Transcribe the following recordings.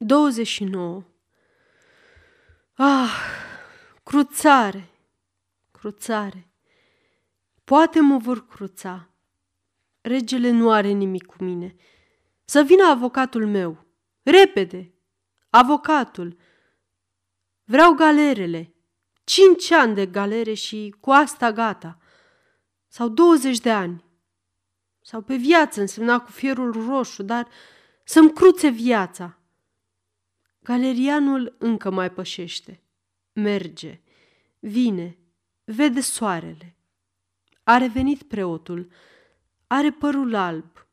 29. Ah, cruțare, cruțare. Poate mă vor cruța. Regele nu are nimic cu mine. Să vină avocatul meu. Repede! Avocatul! Vreau galerele. Cinci ani de galere și cu asta gata. Sau 20 de ani. Sau pe viață însemna cu fierul roșu, dar să-mi cruțe viața. Galerianul încă mai pășește. Merge, vine, vede soarele. A revenit preotul. Are părul alb,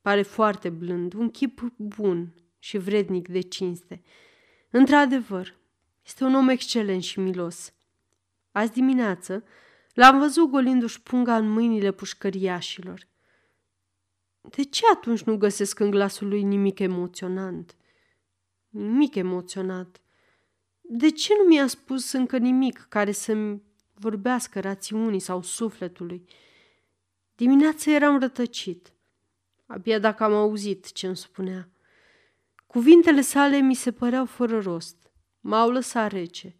pare foarte blând, un chip bun și vrednic de cinste. Într-adevăr, este un om excelent și milos. Azi dimineață l-am văzut golindu-și punga în mâinile pușcăriașilor. De ce atunci nu găsesc în glasul lui nimic emoționant? Nimic emoționat. De ce nu mi-a spus încă nimic care să-mi vorbească rațiunii sau sufletului? Dimineața eram rătăcit. Abia dacă am auzit ce îmi spunea. Cuvintele sale mi se păreau fără rost. M-au lăsat rece.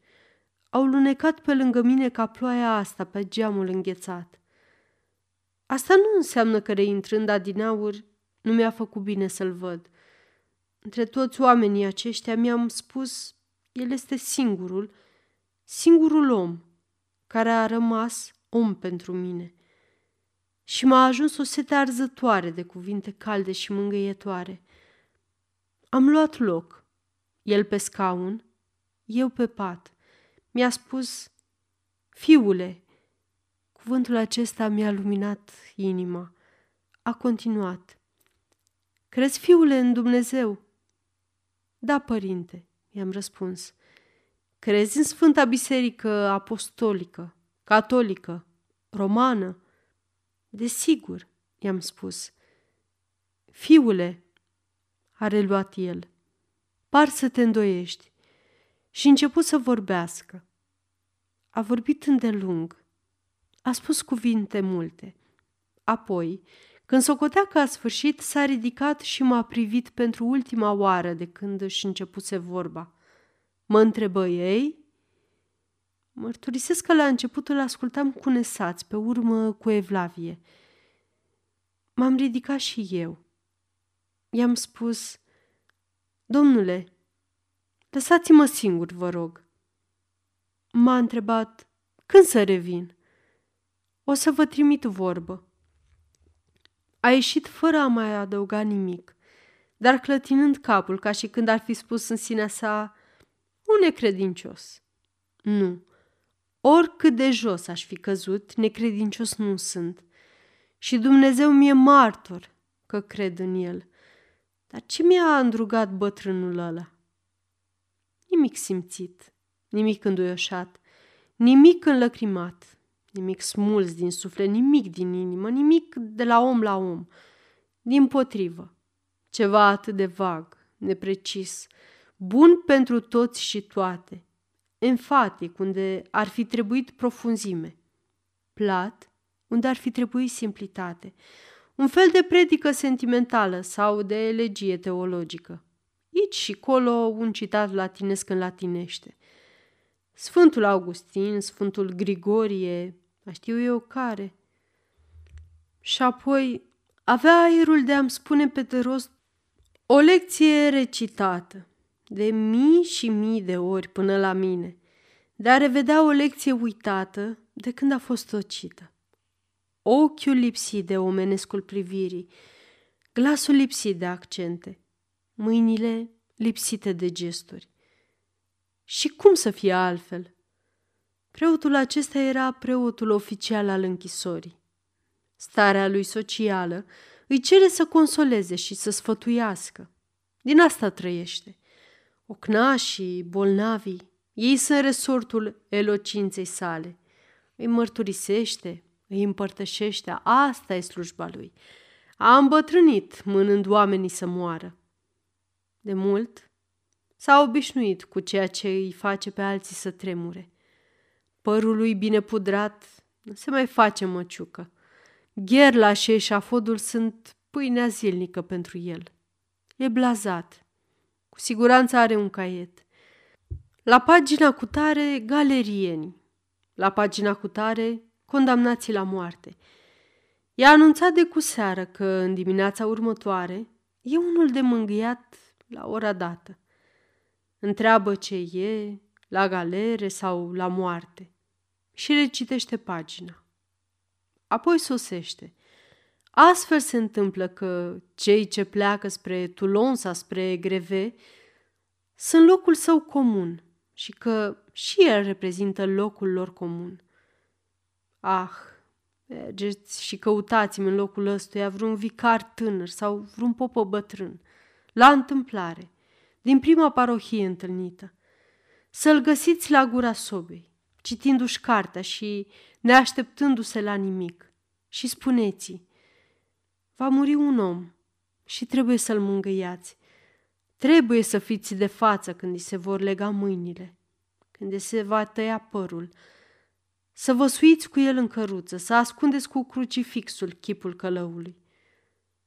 Au lunecat pe lângă mine ca ploaia asta pe geamul înghețat. Asta nu înseamnă că reintrând adinaur nu mi-a făcut bine să-l văd. Între toți oamenii aceștia mi-am spus, el este singurul, singurul om care a rămas om pentru mine. Și m-a ajuns o sete arzătoare de cuvinte calde și mângâietoare. Am luat loc, el pe scaun, eu pe pat. Mi-a spus, fiule, cuvântul acesta mi-a luminat inima. A continuat. Crezi, fiule, în Dumnezeu? Da, părinte, i-am răspuns. Crezi în Sfânta Biserică Apostolică, Catolică, Romană? Desigur, i-am spus. Fiule, a reluat el, par să te îndoiești. Și început să vorbească. A vorbit îndelung. A spus cuvinte multe. Apoi, când socotea că a sfârșit, s-a ridicat și m-a privit pentru ultima oară de când își începuse vorba. Mă întrebă ei? Mărturisesc că la început îl ascultam cu nesați, pe urmă cu evlavie. M-am ridicat și eu. I-am spus, Domnule, lăsați-mă singur, vă rog. M-a întrebat, când să revin? O să vă trimit vorbă. A ieșit fără a mai adăuga nimic, dar clătinând capul ca și când ar fi spus în sinea sa un necredincios. Nu, oricât de jos aș fi căzut, necredincios nu sunt. Și Dumnezeu mi-e martor că cred în el. Dar ce mi-a îndrugat bătrânul ăla? Nimic simțit, nimic înduioșat, nimic înlăcrimat, nimic smuls din suflet, nimic din inimă, nimic de la om la om. Din potrivă, ceva atât de vag, neprecis, bun pentru toți și toate, enfatic unde ar fi trebuit profunzime, plat unde ar fi trebuit simplitate, un fel de predică sentimentală sau de elegie teologică. Aici și colo un citat latinesc în latinește. Sfântul Augustin, Sfântul Grigorie, mai știu eu care. Și apoi avea aerul de a-mi spune pe de rost o lecție recitată, de mii și mii de ori până la mine, de a revedea o lecție uitată de când a fost tocită. Ochiul lipsit de omenescul privirii, glasul lipsit de accente, mâinile lipsite de gesturi. Și cum să fie altfel? Preotul acesta era preotul oficial al închisorii. Starea lui socială îi cere să consoleze și să sfătuiască. Din asta trăiește. Ocnașii, bolnavii, ei sunt resortul elocinței sale. Îi mărturisește, îi împărtășește, asta e slujba lui. A îmbătrânit mânând oamenii să moară. De mult s-a obișnuit cu ceea ce îi face pe alții să tremure. Părul lui bine pudrat nu se mai face măciucă. Gherla și eșafodul sunt pâinea zilnică pentru el. E blazat. Cu siguranță are un caiet. La pagina cu tare, galerieni. La pagina cu tare, condamnații la moarte. I-a anunțat de cu seară că în dimineața următoare e unul de mângâiat la ora dată. Întreabă ce e, la galere sau la moarte și recitește pagina. Apoi sosește. Astfel se întâmplă că cei ce pleacă spre Toulon sau spre Greve sunt locul său comun și că și el reprezintă locul lor comun. Ah, mergeți și căutați-mi în locul ăstuia vreun vicar tânăr sau vreun popă bătrân, la întâmplare, din prima parohie întâlnită. Să-l găsiți la gura sobei, citindu-și cartea și neașteptându-se la nimic. Și spuneți va muri un om și trebuie să-l mângâiați. Trebuie să fiți de față când îi se vor lega mâinile, când îi se va tăia părul, să vă suiți cu el în căruță, să ascundeți cu crucifixul chipul călăului,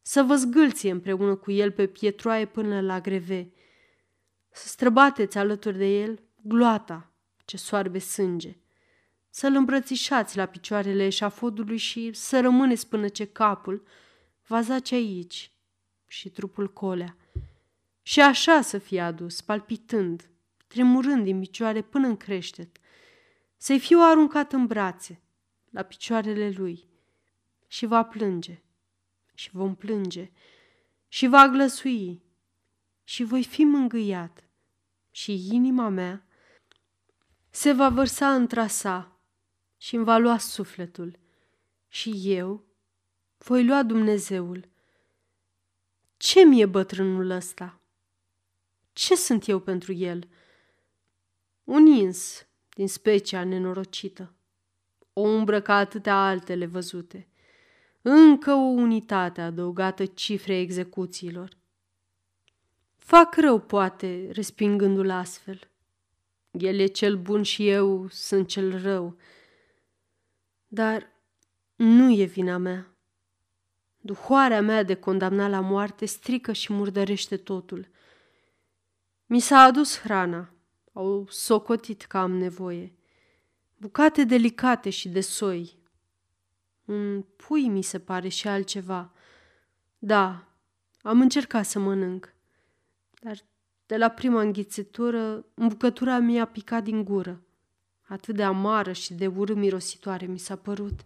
să vă zgâlție împreună cu el pe pietroaie până la greve, să străbateți alături de el gloata ce soarbe sânge, să-l îmbrățișați la picioarele eșafodului și să rămâneți până ce capul va zace aici și trupul colea. Și așa să fie adus, palpitând, tremurând din picioare până în creștet, să-i fiu aruncat în brațe, la picioarele lui, și va plânge, și vom plânge, și va glăsui, și voi fi mângâiat, și inima mea se va vărsa într sa și îmi va lua sufletul, și eu voi lua Dumnezeul. Ce mi-e bătrânul ăsta? Ce sunt eu pentru el? Un ins din specia nenorocită, o umbră ca atâtea altele văzute, încă o unitate adăugată cifrei execuțiilor. Fac rău, poate, respingându-l astfel. El e cel bun și eu sunt cel rău. Dar nu e vina mea. Duhoarea mea de condamnat la moarte strică și murdărește totul. Mi s-a adus hrana, au socotit că am nevoie. Bucate delicate și de soi. Un pui mi se pare și altceva. Da, am încercat să mănânc, dar de la prima înghițitură, bucătura mi-a picat din gură. Atât de amară și de urât mirositoare mi s-a părut.